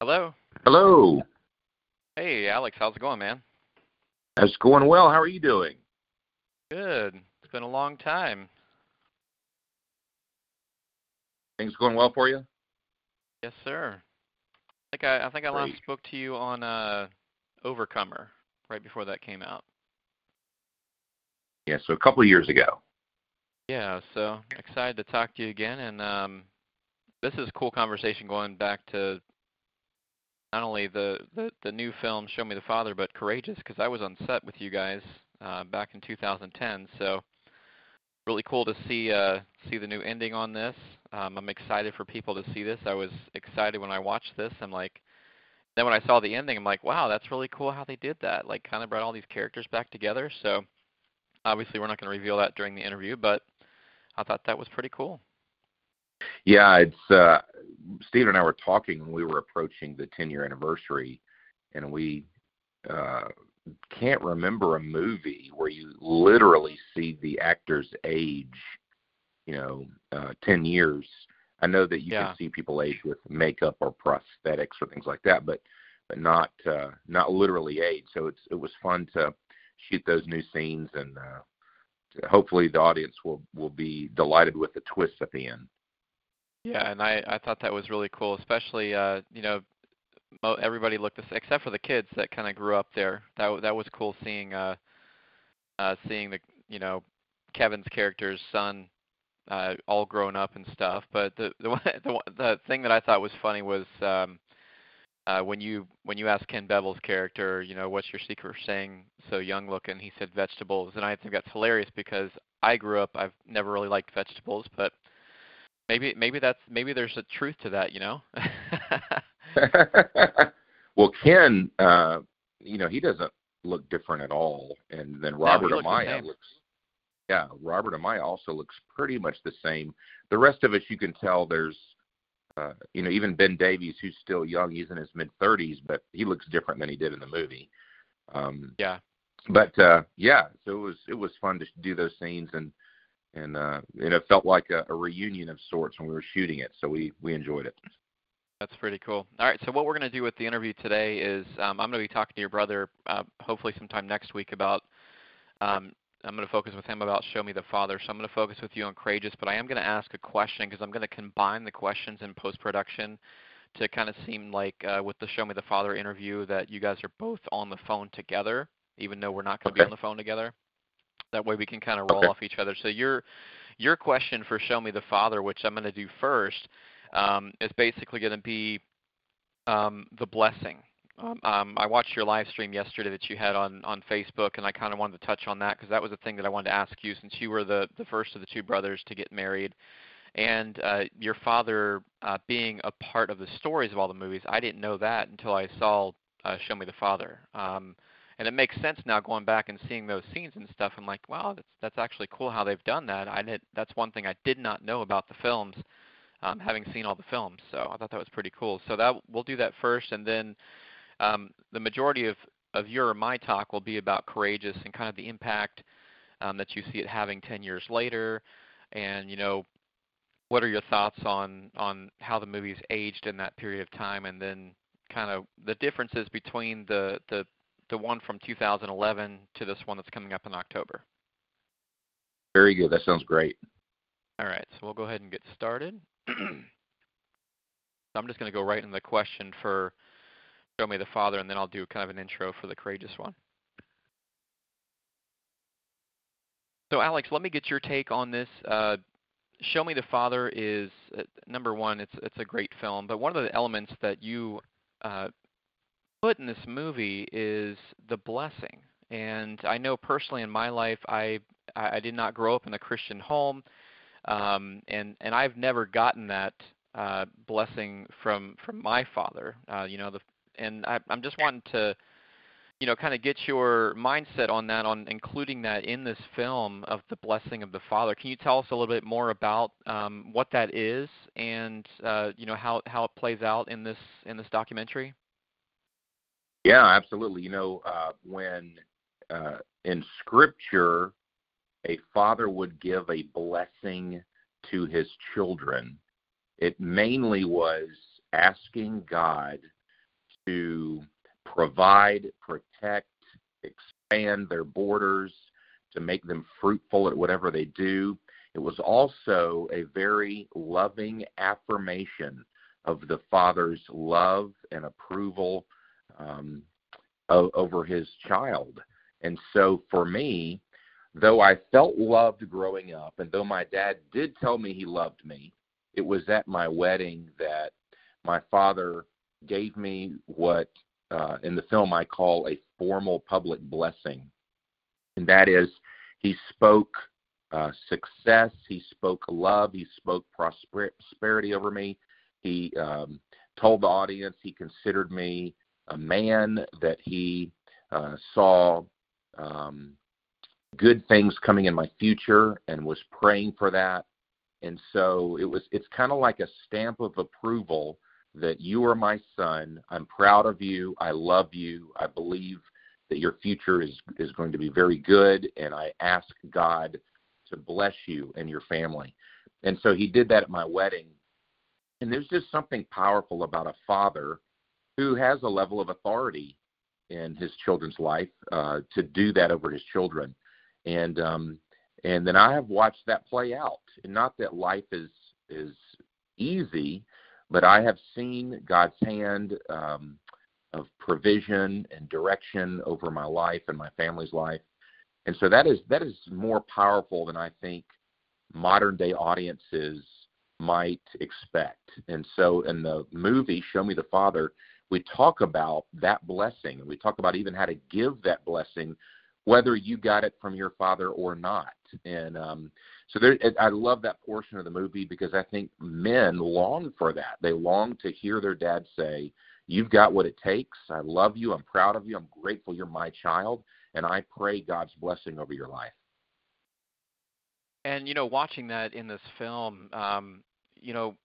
Hello. Hello. Hey, Alex, how's it going, man? It's going well. How are you doing? Good. It's been a long time. Things going well for you? Yes, sir. I think I, I think I last spoke to you on uh, Overcomer right before that came out. Yeah, so a couple of years ago. Yeah, so excited to talk to you again, and um, this is a cool conversation going back to not only the, the, the new film Show Me the Father, but Courageous, because I was on set with you guys uh, back in 2010. So really cool to see uh, see the new ending on this. Um, I'm excited for people to see this. I was excited when I watched this. I'm like, then when I saw the ending, I'm like, wow, that's really cool how they did that. Like, kind of brought all these characters back together. So obviously, we're not going to reveal that during the interview, but I thought that was pretty cool. Yeah, it's uh Steve and I were talking when we were approaching the 10 year anniversary, and we uh, can't remember a movie where you literally see the actor's age, you know, uh, 10 years. I know that you Yeah. can see people age with makeup or prosthetics or things like that, but but not uh, not literally age. So it's it was fun to shoot those new scenes, and uh, hopefully the audience will will be delighted with the twist at the end. Yeah, and I I thought that was really cool, especially uh, you know, everybody looked the except for the kids that kind of grew up there. That that was cool seeing uh uh seeing the you know Kevin's character's son uh all grown up and stuff. But the the one, the, the thing that I thought was funny was um uh when you when you asked Ken Bevel's character, you know, what's your secret for staying so young looking? He said vegetables, and I think that's hilarious because I grew up I've never really liked vegetables, but maybe maybe that's maybe there's a truth to that, you know. well, Ken, uh, you know, he doesn't look different at all, and then Robert the Amaya looks. Yeah, Robert Amaya also looks pretty much the same. The rest of us, you can tell there's, uh, you know, even Ben Davies, who's still young, he's in his mid 30s, but he looks different than he did in the movie. Um, yeah. but uh, yeah, so it was it was fun to do those scenes, and and uh, and it felt like a, a reunion of sorts when we were shooting it. So we we enjoyed it. That's pretty cool. All right, so what we're going to do with the interview today is um, I'm going to be talking to your brother uh, hopefully sometime next week about. Um, I'm going to focus with him about Show Me the Father. So I'm going to focus with you on Courageous, but I am going to ask a question because I'm going to combine the questions in post production to kind of seem like uh, with the Show Me the Father interview that you guys are both on the phone together, even though we're not going to be on the phone together. That way we can kind of roll Okay. off each other. So your your question for Show Me the Father, which I'm going to do first, um, is basically going to be um, the blessing. Um, um, I watched your live stream yesterday that you had on, on Facebook, and I kind of wanted to touch on that because that was the thing that I wanted to ask you since you were the, the first of the two brothers to get married. And uh, your father uh, being a part of the stories of all the movies, I didn't know that until I saw uh, Show Me the Father. Um, and it makes sense now going back and seeing those scenes and stuff. I'm like, wow, that's that's actually cool how they've done that. I did that's one thing I did not know about the films, um, having seen all the films. So I thought that was pretty cool. So that we'll do that first, and then um, the majority of of your or my talk will be about courageous and kind of the impact um, that you see it having 10 years later, and you know. What are your thoughts on on how the movie's aged in that period of time, and then kind of the differences between the the the one from 2011 to this one that's coming up in October. Very good. That sounds great. All right, so we'll go ahead and get started. so I'm just going to go right into the question for Show Me the Father, and then I'll do kind of an intro for the courageous one. So, Alex, let me get your take on this. Uh, Show Me the Father is uh, number one. It's it's a great film, but one of the elements that you uh, put in this movie is the blessing. And I know personally in my life, I I did not grow up in a Christian home, um, and and I've never gotten that uh, blessing from from my father. Uh, you know, the and I, I'm just wanting to, you know, kind of get your mindset on that, on including that in this film of the blessing of the Father. Can you tell us a little bit more about um, what that is, and uh, you know how how it plays out in this in this documentary? Yeah, absolutely. You know, uh, when uh, in Scripture, a father would give a blessing to his children, it mainly was asking God to provide, protect, expand their borders, to make them fruitful at whatever they do. It was also a very loving affirmation of the Father's love and approval um, over his child. And so for me, though I felt loved growing up, and though my dad did tell me he loved me, it was at my wedding that my father gave me what uh, in the film I call a formal public blessing. And that is, he spoke uh, success, he spoke love, he spoke prosperity over me. He um, told the audience he considered me a man that he uh, saw um, good things coming in my future and was praying for that. And so it was it's kind of like a stamp of approval that you are my son. I'm proud of you. I love you. I believe that your future is is going to be very good and I ask God to bless you and your family. And so he did that at my wedding. And there's just something powerful about a father who has a level of authority in his children's life uh, to do that over his children. And um, and then I have watched that play out. And not that life is is easy, but I have seen God's hand um, of provision and direction over my life and my family's life. And so that is that is more powerful than I think modern day audiences might expect. And so in the movie Show Me the Father, we talk about that blessing and we talk about even how to give that blessing whether you got it from your father or not. And um, so there, I love that portion of the movie because I think men long for that. They long to hear their dad say, "You've got what it takes. I love you. I'm proud of you. I'm grateful you're my child, and I pray God's blessing over your life." And you know, watching that in this film, um, you know,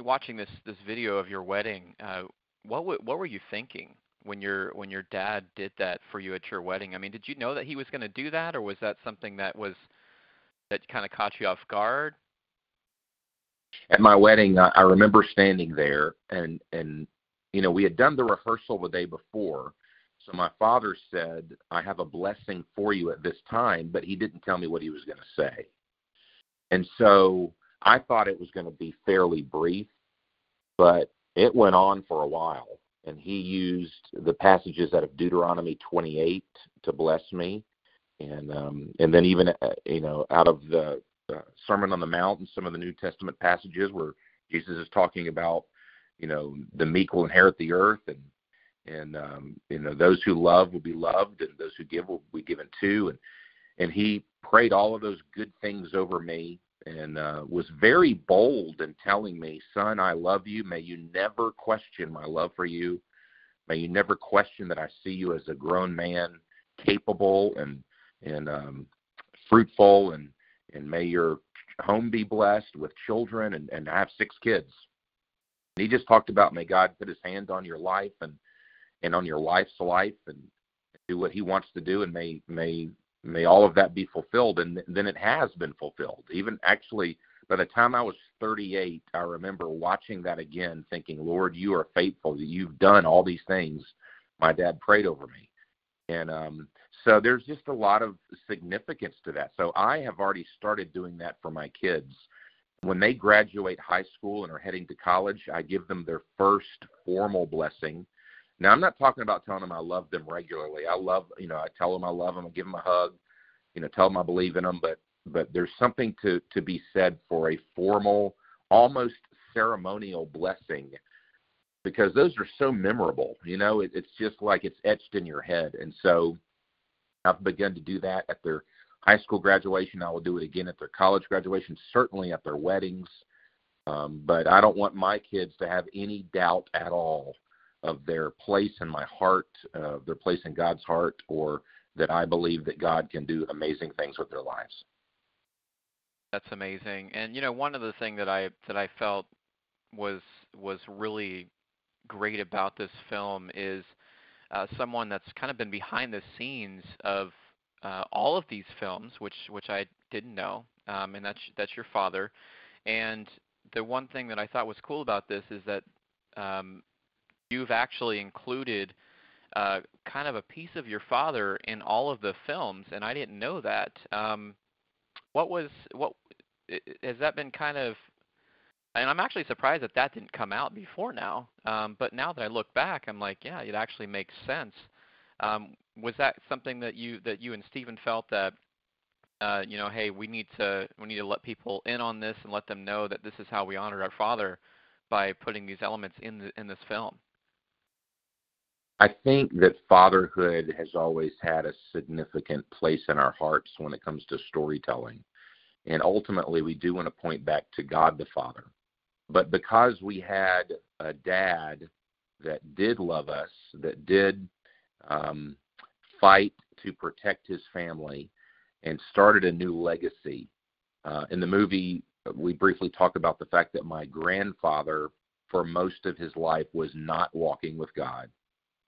watching this this video of your wedding, uh, what w- what were you thinking when your when your dad did that for you at your wedding? I mean, did you know that he was going to do that, or was that something that was that kind of caught you off guard? At my wedding, I, remember standing there, and and you know we had done the rehearsal the day before. So my father said, "I have a blessing for you at this time," but he didn't tell me what he was going to say. And so I thought it was going to be fairly brief, but it went on for a while and he used the passages out of Deuteronomy 28 to bless me, and um, and then even uh, you know out of the uh, Sermon on the Mount and some of the New Testament passages where Jesus is talking about you know the meek will inherit the earth and and um, you know those who love will be loved and those who give will be given to and and he prayed all of those good things over me and uh, was very bold in telling me, Son, I love you. May you never question my love for you. May you never question that I see you as a grown man, capable and and um, fruitful, and and may your home be blessed with children. And, and have six kids. And he just talked about may God put His hand on your life and and on your life's life and do what He wants to do, and may may may all of that be fulfilled and then it has been fulfilled even actually by the time i was 38 i remember watching that again thinking lord you are faithful you've done all these things my dad prayed over me and um so there's just a lot of significance to that so i have already started doing that for my kids when they graduate high school and are heading to college i give them their first formal blessing now, I'm not talking about telling them I love them regularly. I love, you know, I tell them I love them, I give them a hug, you know, tell them I believe in them. But but there's something to to be said for a formal, almost ceremonial blessing, because those are so memorable. You know, it, it's just like it's etched in your head. And so, I've begun to do that at their high school graduation. I will do it again at their college graduation, certainly at their weddings. Um, but I don't want my kids to have any doubt at all of their place in my heart, uh, their place in God's heart, or that I believe that God can do amazing things with their lives. That's amazing. And you know, one of the things that I that I felt was was really great about this film is uh, someone that's kind of been behind the scenes of uh, all of these films, which which I didn't know, um, and that's that's your father. And the one thing that I thought was cool about this is that um, you've actually included uh, kind of a piece of your father in all of the films, and I didn't know that. Um, what was what has that been kind of? And I'm actually surprised that that didn't come out before now. Um, but now that I look back, I'm like, yeah, it actually makes sense. Um, was that something that you that you and Stephen felt that uh, you know, hey, we need to we need to let people in on this and let them know that this is how we honor our father by putting these elements in the, in this film? I think that fatherhood has always had a significant place in our hearts when it comes to storytelling. And ultimately, we do want to point back to God the Father. But because we had a dad that did love us, that did um, fight to protect his family, and started a new legacy. Uh, in the movie, we briefly talk about the fact that my grandfather, for most of his life, was not walking with God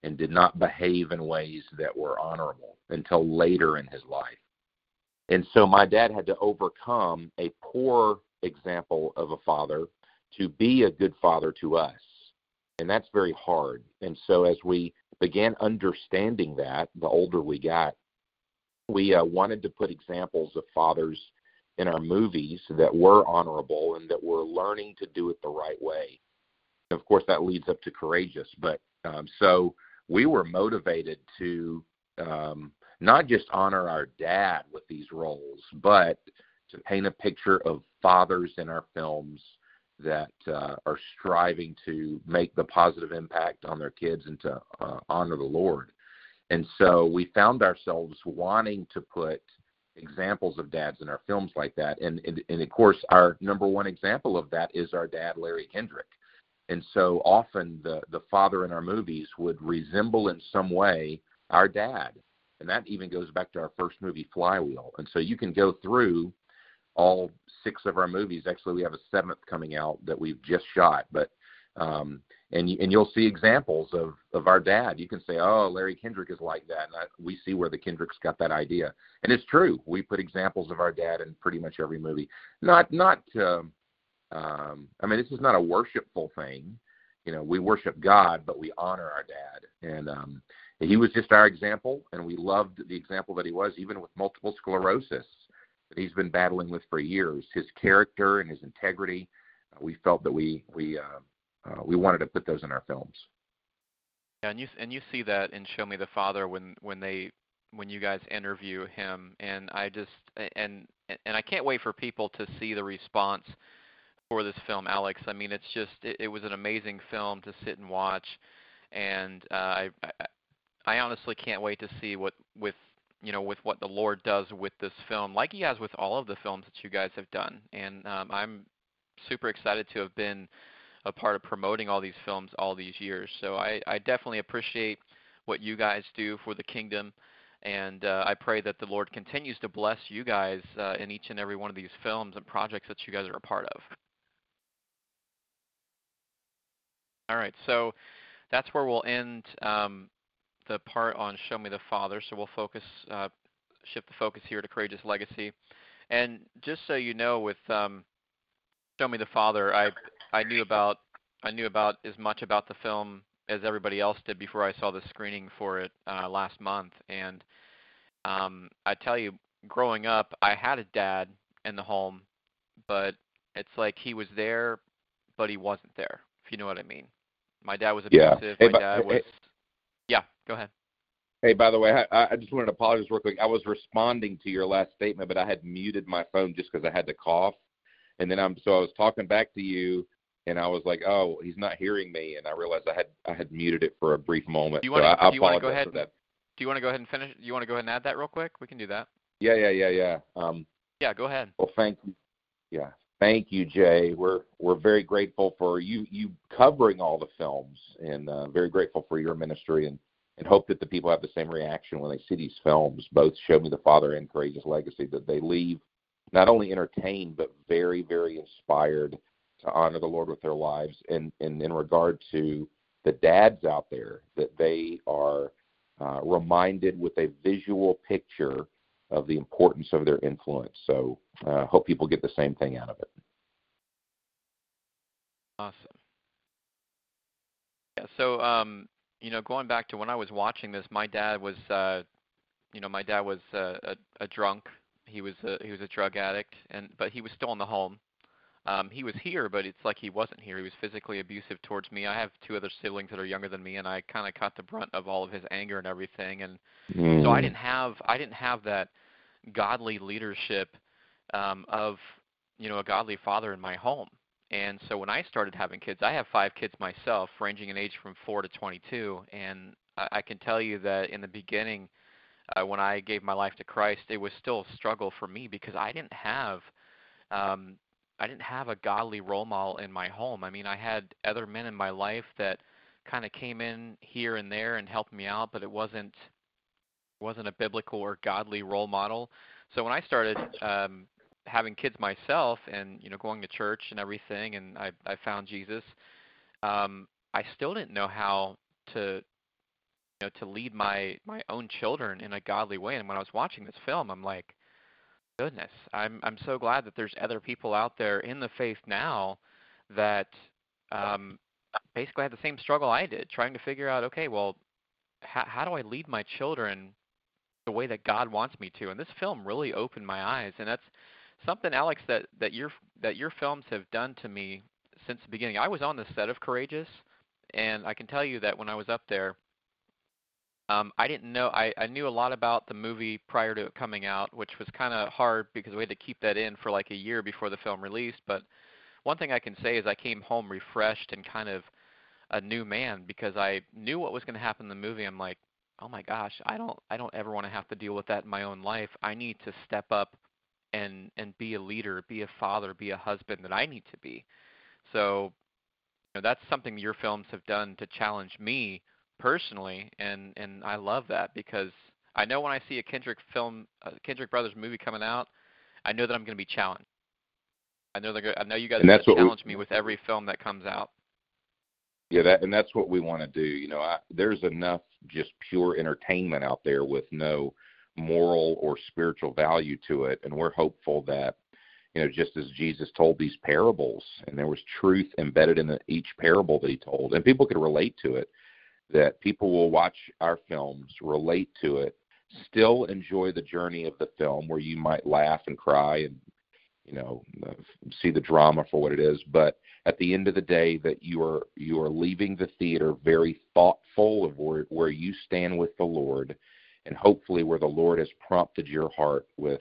and did not behave in ways that were honorable until later in his life. And so my dad had to overcome a poor example of a father to be a good father to us. And that's very hard. And so as we began understanding that, the older we got, we uh, wanted to put examples of fathers in our movies that were honorable and that were learning to do it the right way. Of course, that leads up to courageous. But um, so we were motivated to um, not just honor our dad with these roles, but to paint a picture of fathers in our films that uh, are striving to make the positive impact on their kids and to uh, honor the Lord. And so we found ourselves wanting to put examples of dads in our films like that. And, and, and of course, our number one example of that is our dad, Larry Kendrick. And so often the, the father in our movies would resemble in some way our dad. And that even goes back to our first movie, Flywheel. And so you can go through all six of our movies. Actually, we have a seventh coming out that we've just shot. But um, and and you'll see examples of of our dad. You can say, "Oh, Larry Kendrick is like that," and I, we see where the Kendricks got that idea. And it's true. We put examples of our dad in pretty much every movie. Not not. Um, um, I mean, this is not a worshipful thing. You know, we worship God, but we honor our dad, and um, he was just our example, and we loved the example that he was, even with multiple sclerosis that he's been battling with for years. His character and his integrity. Uh, we felt that we we uh, uh, we wanted to put those in our films. Yeah, and you and you see that in Show Me the Father when when they when you guys interview him, and I just and and I can't wait for people to see the response for this film, Alex. I mean, it's just it, it was an amazing film to sit and watch, and uh, I, I I honestly can't wait to see what with you know with what the Lord does with this film, like He has with all of the films that you guys have done, and um, I'm super excited to have been a part of promoting all these films all these years. So I, I definitely appreciate what you guys do for the kingdom. And uh, I pray that the Lord continues to bless you guys uh, in each and every one of these films and projects that you guys are a part of. All right, so that's where we'll end um, the part on Show Me the Father. So we'll focus, uh, shift the focus here to Courageous Legacy. And just so you know, with um, Show Me the Father, I I knew about I knew about as much about the film as everybody else did before I saw the screening for it uh, last month. And um, I tell you, growing up, I had a dad in the home, but it's like he was there, but he wasn't there. If you know what I mean. My dad was abusive. Yeah. Hey, my dad was. Hey. Go ahead. Hey, by the way, I, I just wanted to apologize real quick. I was responding to your last statement, but I had muted my phone just because I had to cough, and then I'm so I was talking back to you and I was like, "Oh, he's not hearing me," and I realized I had I had muted it for a brief moment. Do you want to, so do you want to go ahead? And, do you want to go ahead and finish? Do you want to go ahead and add that real quick? We can do that. Yeah, yeah, yeah, yeah. Um, yeah, go ahead. Well, thank you. Yeah, thank you, Jay. We're we're very grateful for you you covering all the films, and uh, very grateful for your ministry, and and hope that the people have the same reaction when they see these films, both Show Me the Father and Courageous Legacy, that they leave not only entertained but very, very inspired to honor the Lord with their lives, and, and in regard to the dads out there, that they are uh, reminded with a visual picture of the importance of their influence. So, uh, hope people get the same thing out of it. Awesome. Yeah, So, um, you know, going back to when I was watching this, my dad was, uh, you know, my dad was uh, a, a drunk. He was a, he was a drug addict, and but he was still in the home. Um, he was here, but it's like he wasn't here. He was physically abusive towards me. I have two other siblings that are younger than me, and I kind of caught the brunt of all of his anger and everything. And Mm. so I didn't have I didn't have that godly leadership um, of you know a godly father in my home. And so when I started having kids, I have five kids myself, ranging in age from four to 22, and I, I can tell you that in the beginning, uh, when I gave my life to Christ, it was still a struggle for me because I didn't have um, I didn't have a godly role model in my home. I mean, I had other men in my life that kind of came in here and there and helped me out, but it wasn't wasn't a biblical or godly role model. So when I started um, having kids myself and you know going to church and everything, and I, I found Jesus, um, I still didn't know how to you know to lead my my own children in a godly way. And when I was watching this film, I'm like, goodness, I'm I'm so glad that there's other people out there in the faith now that um, basically had the same struggle I did, trying to figure out, okay, well, how, how do I lead my children the way that God wants me to? And this film really opened my eyes, and that's something, Alex, that that your that your films have done to me since the beginning. I was on the set of Courageous, and I can tell you that when I was up there, um, I didn't know. I, I knew a lot about the movie prior to it coming out, which was kind of hard because we had to keep that in for like a year before the film released. But one thing I can say is I came home refreshed and kind of a new man because I knew what was going to happen in the movie. I'm like, oh my gosh, I don't I don't ever want to have to deal with that in my own life. I need to step up and and be a leader, be a father, be a husband that I need to be. So, you know, that's something your films have done to challenge me personally, and and I love that because I know when I see a Kendrick film, a Kendrick Brothers movie coming out, I know that I'm going to be challenged. I know they're. I know you guys And are that's going to what we- challenge me with every film that comes out. Yeah, that and that's what we want to do. You know, I, there's enough just pure entertainment out there with no moral or spiritual value to it, and we're hopeful that you know, just as Jesus told these parables, and there was truth embedded in the, each parable that he told, and people could relate to it. That people will watch our films, relate to it, still enjoy the journey of the film, where you might laugh and cry and you know see the drama for what it is, but at the end of the day that you are you are leaving the theater very thoughtful of where where you stand with the Lord and hopefully where the Lord has prompted your heart with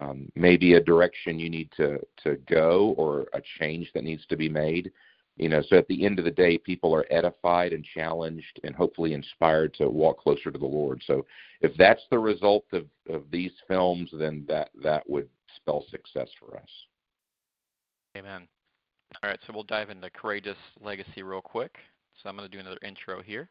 um, maybe a direction you need to to go or a change that needs to be made you know so at the end of the day people are edified and challenged and hopefully inspired to walk closer to the Lord so if that's the result of of these films then that that would spell success for us Amen. All right, so we'll dive into Courageous Legacy real quick. So I'm going to do another intro here.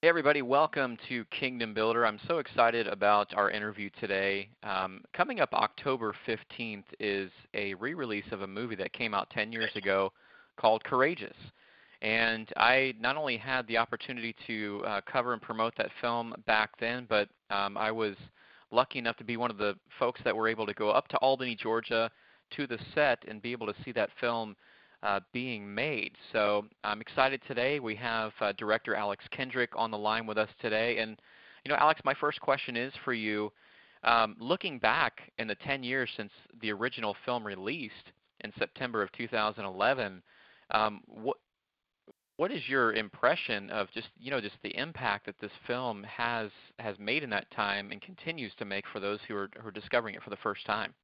Hey, everybody, welcome to Kingdom Builder. I'm so excited about our interview today. Um, coming up October 15th is a re release of a movie that came out 10 years ago called Courageous. And I not only had the opportunity to uh, cover and promote that film back then, but um, I was lucky enough to be one of the folks that were able to go up to Albany, Georgia, to the set and be able to see that film uh, being made. So I'm excited today. We have uh, director Alex Kendrick on the line with us today. And, you know, Alex, my first question is for you. Um, looking back in the 10 years since the original film released in September of 2011, um, what what is your impression of just you know just the impact that this film has has made in that time and continues to make for those who are who are discovering it for the first time?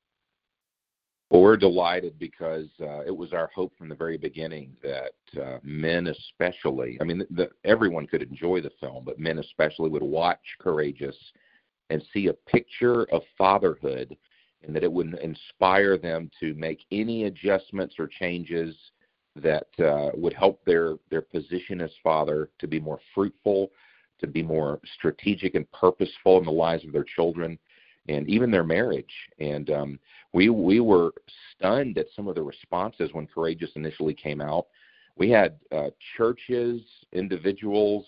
Well, we're delighted because uh, it was our hope from the very beginning that uh, men, especially, I mean, the, everyone could enjoy the film, but men especially would watch Courageous and see a picture of fatherhood and that it would inspire them to make any adjustments or changes that uh, would help their, their position as father to be more fruitful, to be more strategic and purposeful in the lives of their children and even their marriage. And um, we we were stunned at some of the responses when Courageous initially came out. We had uh, churches, individuals,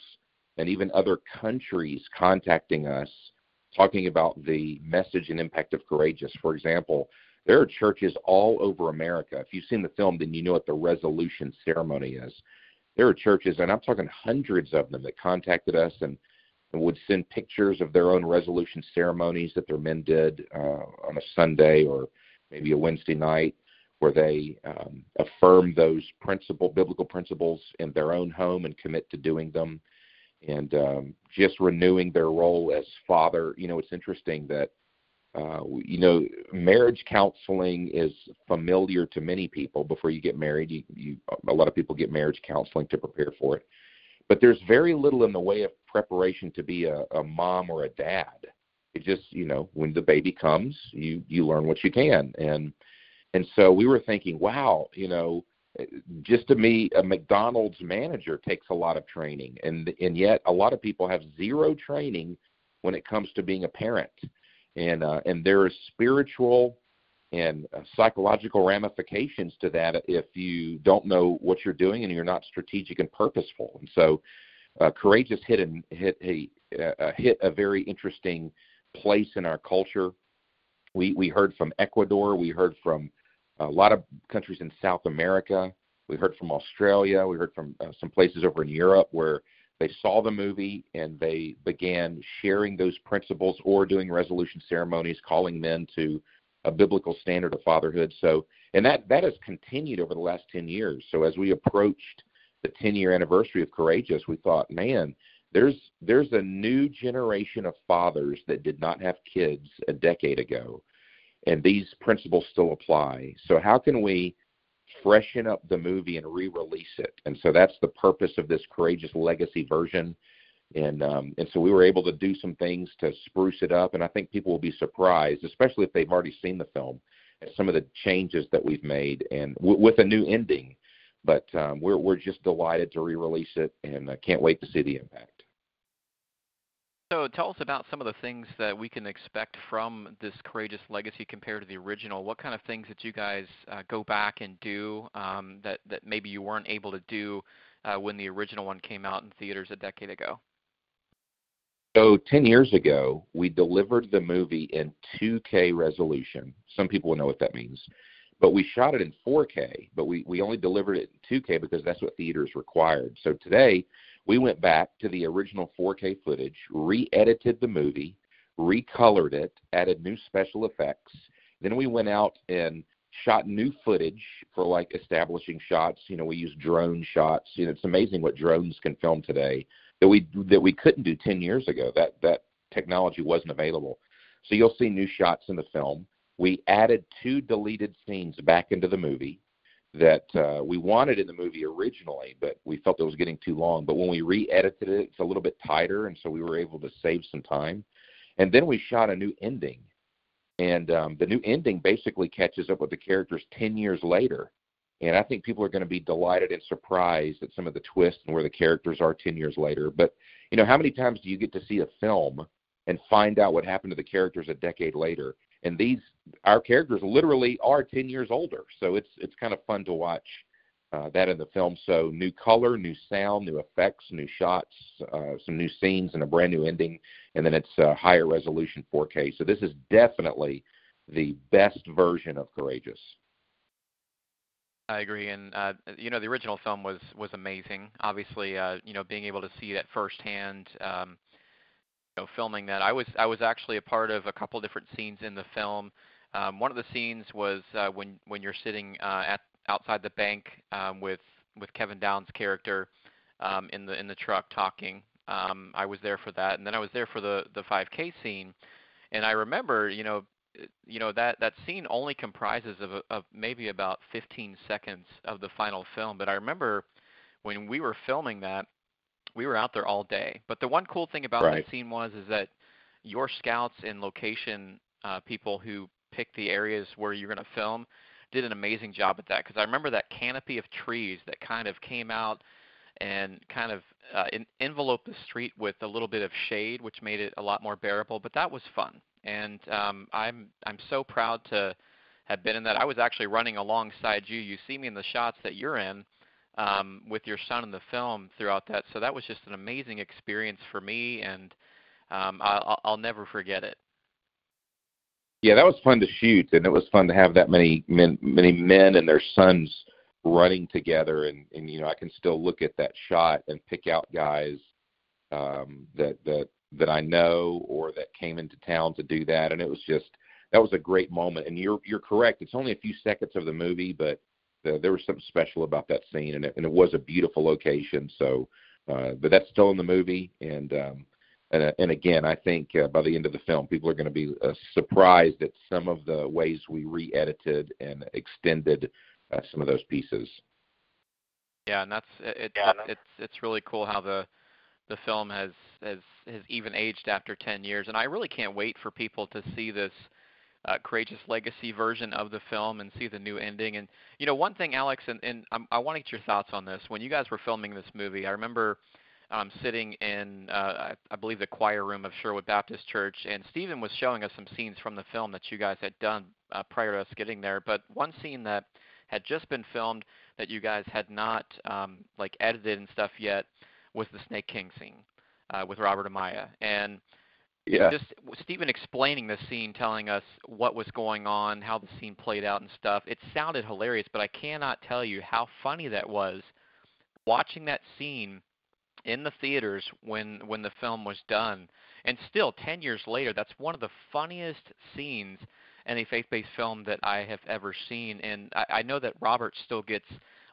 and even other countries contacting us, talking about the message and impact of Courageous. For example, there are churches all over America. If you've seen the film, then you know what the resolution ceremony is. there are churches, and I'm talking hundreds of them that contacted us and, and would send pictures of their own resolution ceremonies that their men did uh, on a Sunday or maybe a Wednesday night, where they um, affirm those principle biblical principles in their own home and commit to doing them, and um, just renewing their role as father. You know, it's interesting that uh, you know, marriage counseling is familiar to many people. Before you get married, you, you, a lot of people get marriage counseling to prepare for it. But there's very little in the way of preparation to be a, a mom or a dad. It just, you know, when the baby comes, you you learn what you can, and and so we were thinking, wow, you know, just to me, a McDonald's manager takes a lot of training, and and yet a lot of people have zero training when it comes to being a parent. And uh, and there is spiritual and uh, psychological ramifications to that if you don't know what you're doing and you're not strategic and purposeful. And so, uh, courageous hit and hit a uh, hit a very interesting place in our culture. We we heard from Ecuador. We heard from a lot of countries in South America. We heard from Australia. We heard from uh, some places over in Europe where they saw the movie and they began sharing those principles or doing resolution ceremonies, calling men to a biblical standard of fatherhood. So, and that that has continued over the last 10 years. So, as we approached the 10 year anniversary of Courageous, we thought, man, there's there's a new generation of fathers that did not have kids a decade ago, and these principles still apply. So, how can we freshen up the movie and re-release it. And so that's the purpose of this Courageous Legacy version. And um, and so we were able to do some things to spruce it up, and I think people will be surprised, especially if they've already seen the film, at some of the changes that we've made, and w- with a new ending. But um, we're we're just delighted to re-release it, and can't wait to see the impact. So tell us about some of the things that we can expect from this Courageous Legacy compared to the original. What kind of things that you guys uh, go back and do um, that that maybe you weren't able to do uh, when the original one came out in theaters a decade ago? So 10 years ago, we delivered the movie in 2K resolution. Some people will know what that means. But we shot it in 4K, but we, we only delivered it in 2K because that's what theaters required. So today, we went back to the original 4K footage, re edited the movie, recolored it, added new special effects. Then we went out and shot new footage for like establishing shots. You know, we use drone shots. You know, it's amazing what drones can film today that we that we couldn't do 10 years ago. That that technology wasn't available. So you'll see new shots in the film. We added two deleted scenes back into the movie that uh, we wanted in the movie originally, but we felt it was getting too long. But when we re-edited it, it's a little bit tighter, and so we were able to save some time. And then we shot a new ending, and um, the new ending basically catches up with the characters ten years later. And I think people are going to be delighted and surprised at some of the twists and where the characters are ten years later. But you know, how many times do you get to see a film and find out what happened to the characters a decade later? and these our characters literally are 10 years older. So it's it's kind of fun to watch uh, that in the film. So new color new sound new effects new shots uh, some new scenes and a brand new ending. And then it's uh, higher resolution 4k so this is definitely the best version of courageous I agree, and uh, you know the original film was was amazing. Obviously, uh, you know being able to see that firsthand, um, know, filming that. I was I was actually a part of a couple different scenes in the film. Um, one of the scenes was uh, when when you're sitting uh, at outside the bank um, with with Kevin Downes' character um, in the in the truck talking. Um, I was there for that, and then I was there for the the 5K scene. And I remember, you know, you know that that scene only comprises of, of maybe about 15 seconds of the final film. But I remember when we were filming that, we were out there all day. But the one cool thing about right. that scene was is that your scouts and location uh, people who picked the areas where you're going to film did an amazing job at that. Because I remember that canopy of trees that kind of came out and kind of uh, in, enveloped the street with a little bit of shade, which made it a lot more bearable. But that was fun, and um, I'm I'm so proud to have been in that. I was actually running alongside you. You see me in the shots that you're in um, with your son in the film throughout that. So that was just an amazing experience for me, and um, I'll, I'll never forget it. Yeah, that was fun to shoot, and it was fun to have that many men, many men and their sons running together, and and you know I can still look at that shot and pick out guys um, that that that I know or that came into town to do that, and it was just that was a great moment. And you're you're correct. It's only a few seconds of the movie, but the, there was something special about that scene, and it, and it was a beautiful location. So, uh, but that's still in the movie, and um, and, uh, and again, I think uh, by the end of the film, people are going to be uh, surprised at some of the ways we re-edited and extended some of those pieces. Yeah, and that's it, yeah, it's, it's it's really cool how the the film has has has even aged after 10 years, and I really can't wait for people to see this uh, Courageous Legacy version of the film and see the new ending. And you know, one thing, Alex, and, and I'm, I want to get your thoughts on this. When you guys were filming this movie, I remember um, sitting in, uh, I, I believe, the choir room of Sherwood Baptist Church, and Stephen was showing us some scenes from the film that you guys had done uh, prior to us getting there. But one scene that had just been filmed that you guys had not um, like edited and stuff yet was the Snake King scene uh, with Robert Amaya, and yeah. just Stephen explaining the scene, telling us what was going on, how the scene played out and stuff. It sounded hilarious, but I cannot tell you how funny that was. Watching that scene in the theaters when when the film was done, and still 10 years later, that's one of the funniest scenes in a faith-based film that I have ever seen. And I, I know that Robert still gets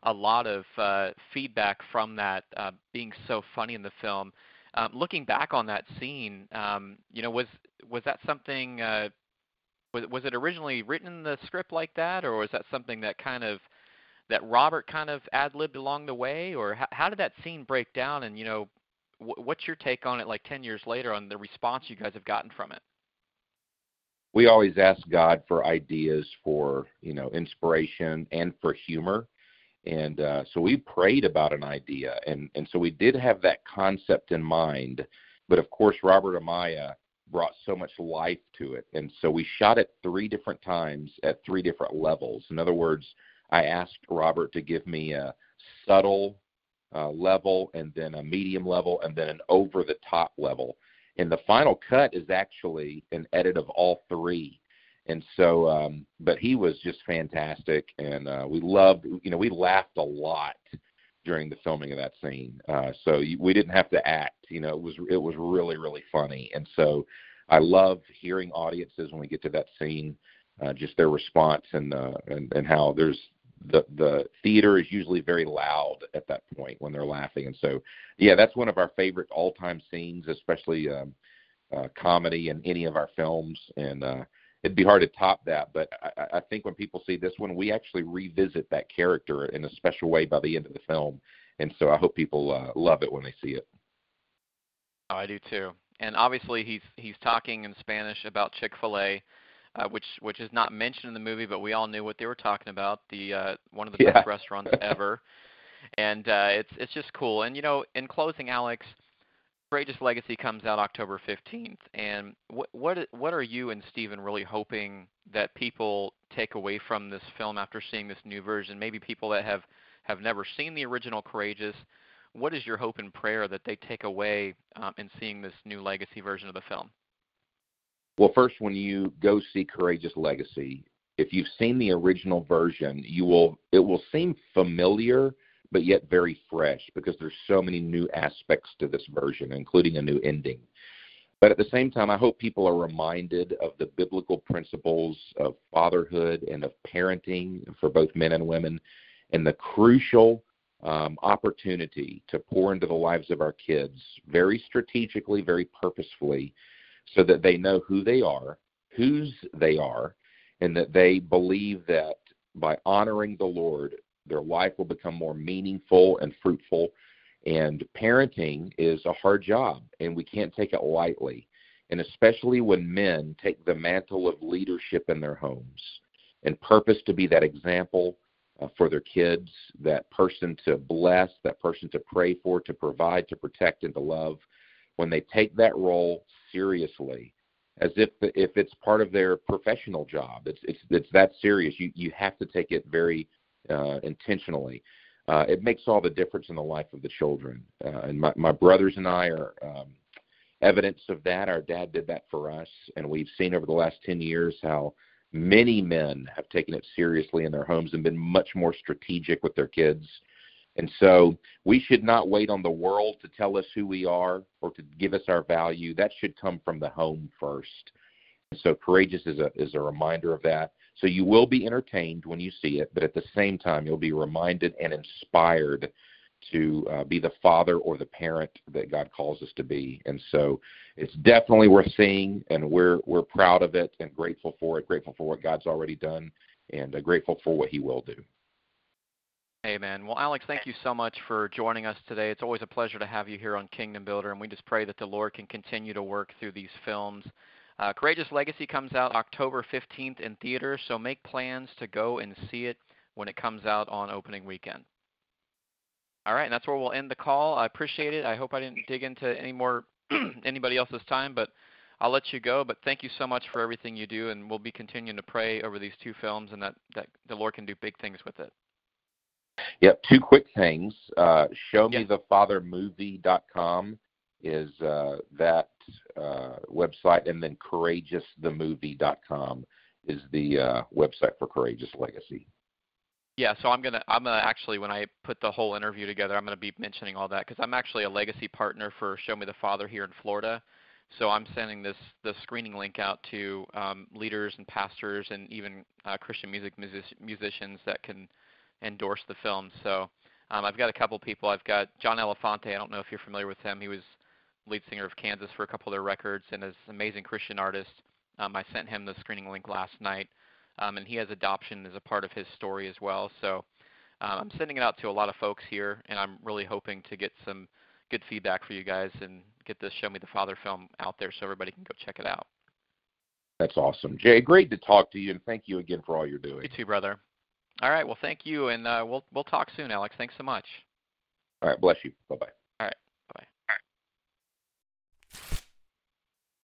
a lot of uh, feedback from that uh, being so funny in the film. Um, looking back on that scene, um, you know, was was that something? Uh, was was it originally written in the script like that, or was that something that kind of that Robert kind of ad libbed along the way, or how, how did that scene break down? And you know, wh- what's your take on it? Like ten years later, on the response you guys have gotten from it we always ask God for ideas for you know inspiration and for humor, and uh, so we prayed about an idea, and and so we did have that concept in mind, but of course Robert Amaya brought so much life to it, and so we shot it three different times at three different levels. In other words, I asked Robert to give me a subtle uh, level, and then a medium level, and then an over the top level and the final cut is actually an edit of all three. And so um but he was just fantastic. And uh we loved you know we laughed a lot during the filming of that scene. Uh so we didn't have to act you know it was it was really really funny. And so i love hearing audiences when we get to that scene uh just their response and uh and and how there's the the theater is usually very loud at that point when they're laughing, and so yeah, that's one of our favorite all time scenes, especially um, uh, comedy in any of our films, and uh, it'd be hard to top that. But I, I think when people see this one, we actually revisit that character in a special way by the end of the film, and so I hope people uh, love it when they see it. Oh, I do too. And obviously, he's he's talking in Spanish about Chick Fil A uh, which which is not mentioned in the movie, but we all knew what they were talking about. The uh, one of the yeah. best restaurants ever, and uh, it's it's just cool. And you know, in closing, Alex, Courageous Legacy comes out October 15th, and what what what are you and Stephen really hoping that people take away from this film after seeing this new version? Maybe people that have have never seen the original Courageous. What is your hope and prayer that they take away um, in seeing this new legacy version of the film? Well, first, when you go see Courageous Legacy, if you've seen the original version, you will it will seem familiar, but yet very fresh because there's so many new aspects to this version, including a new ending. But at the same time, I hope people are reminded of the biblical principles of fatherhood and of parenting for both men and women, and the crucial um, opportunity to pour into the lives of our kids very strategically, very purposefully so that they know who they are, whose they are, and that they believe that by honoring the Lord, their life will become more meaningful and fruitful. And parenting is a hard job, and we can't take it lightly. And especially when men take the mantle of leadership in their homes and purpose to be that example uh, for their kids, that person to bless, that person to pray for, to provide, to protect, and to love. When they take that role seriously as if if it's part of their professional job. It's it's it's that serious. You you have to take it very uh, intentionally. Uh, it makes all the difference in the life of the children. Uh, and my my brothers and I are um, evidence of that. Our dad did that for us, and we've seen over the last ten years how Many men have taken it seriously in their homes and been much more strategic with their kids. And so we should not wait on the world to tell us who we are or to give us our value. That should come from the home first. And so courageous is a is a reminder of that. So you will be entertained when you see it, but at the same time you'll be reminded and inspired to uh, be the father or the parent that God calls us to be. And so it's definitely worth seeing, and we're we're proud of it and grateful for it. Grateful for what God's already done, and uh, grateful for what He will do. Amen. Well, Alex, thank you so much for joining us today. It's always a pleasure to have you here on Kingdom Builder, and we just pray that the Lord can continue to work through these films. Uh, Courageous Legacy comes out October 15th in theaters, so make plans to go and see it when it comes out on opening weekend. All right, and that's where we'll end the call. I appreciate it. I hope I didn't dig into any more anybody else's time, but I'll let you go. But thank you so much for everything you do, and we'll be continuing to pray over these two films and that, that the Lord can do big things with it. Yep, two quick things. Uh, ShowMeTheFatherMovie.com is uh, that uh, website, and then CourageousTheMovie.com is the uh, website for Courageous Legacy. Yeah, so I'm gonna I'm gonna actually when I put the whole interview together, I'm gonna be mentioning all that because I'm actually a legacy partner for Show Me the Father here in Florida. So I'm sending this the screening link out to um, leaders and pastors and even uh, Christian music music, musicians that can endorse the film. So um, I've got a couple people. I've got John Elefante. I don't know if you're familiar with him. He was lead singer of Kansas for a couple of their records and is an amazing Christian artist. Um, I sent him the screening link last night um, and he has adoption as a part of his story as well. So um, I'm sending it out to a lot of folks here, and I'm really hoping to get some good feedback for you guys and get this Show Me the Father film out there so everybody can go check it out. That's awesome, Jay. Great to talk to you, and thank you again for all you're doing. You too, brother. All right. Well, thank you, and uh, we'll we'll talk soon, Alex. Thanks so much. All right. Bless you. Bye bye.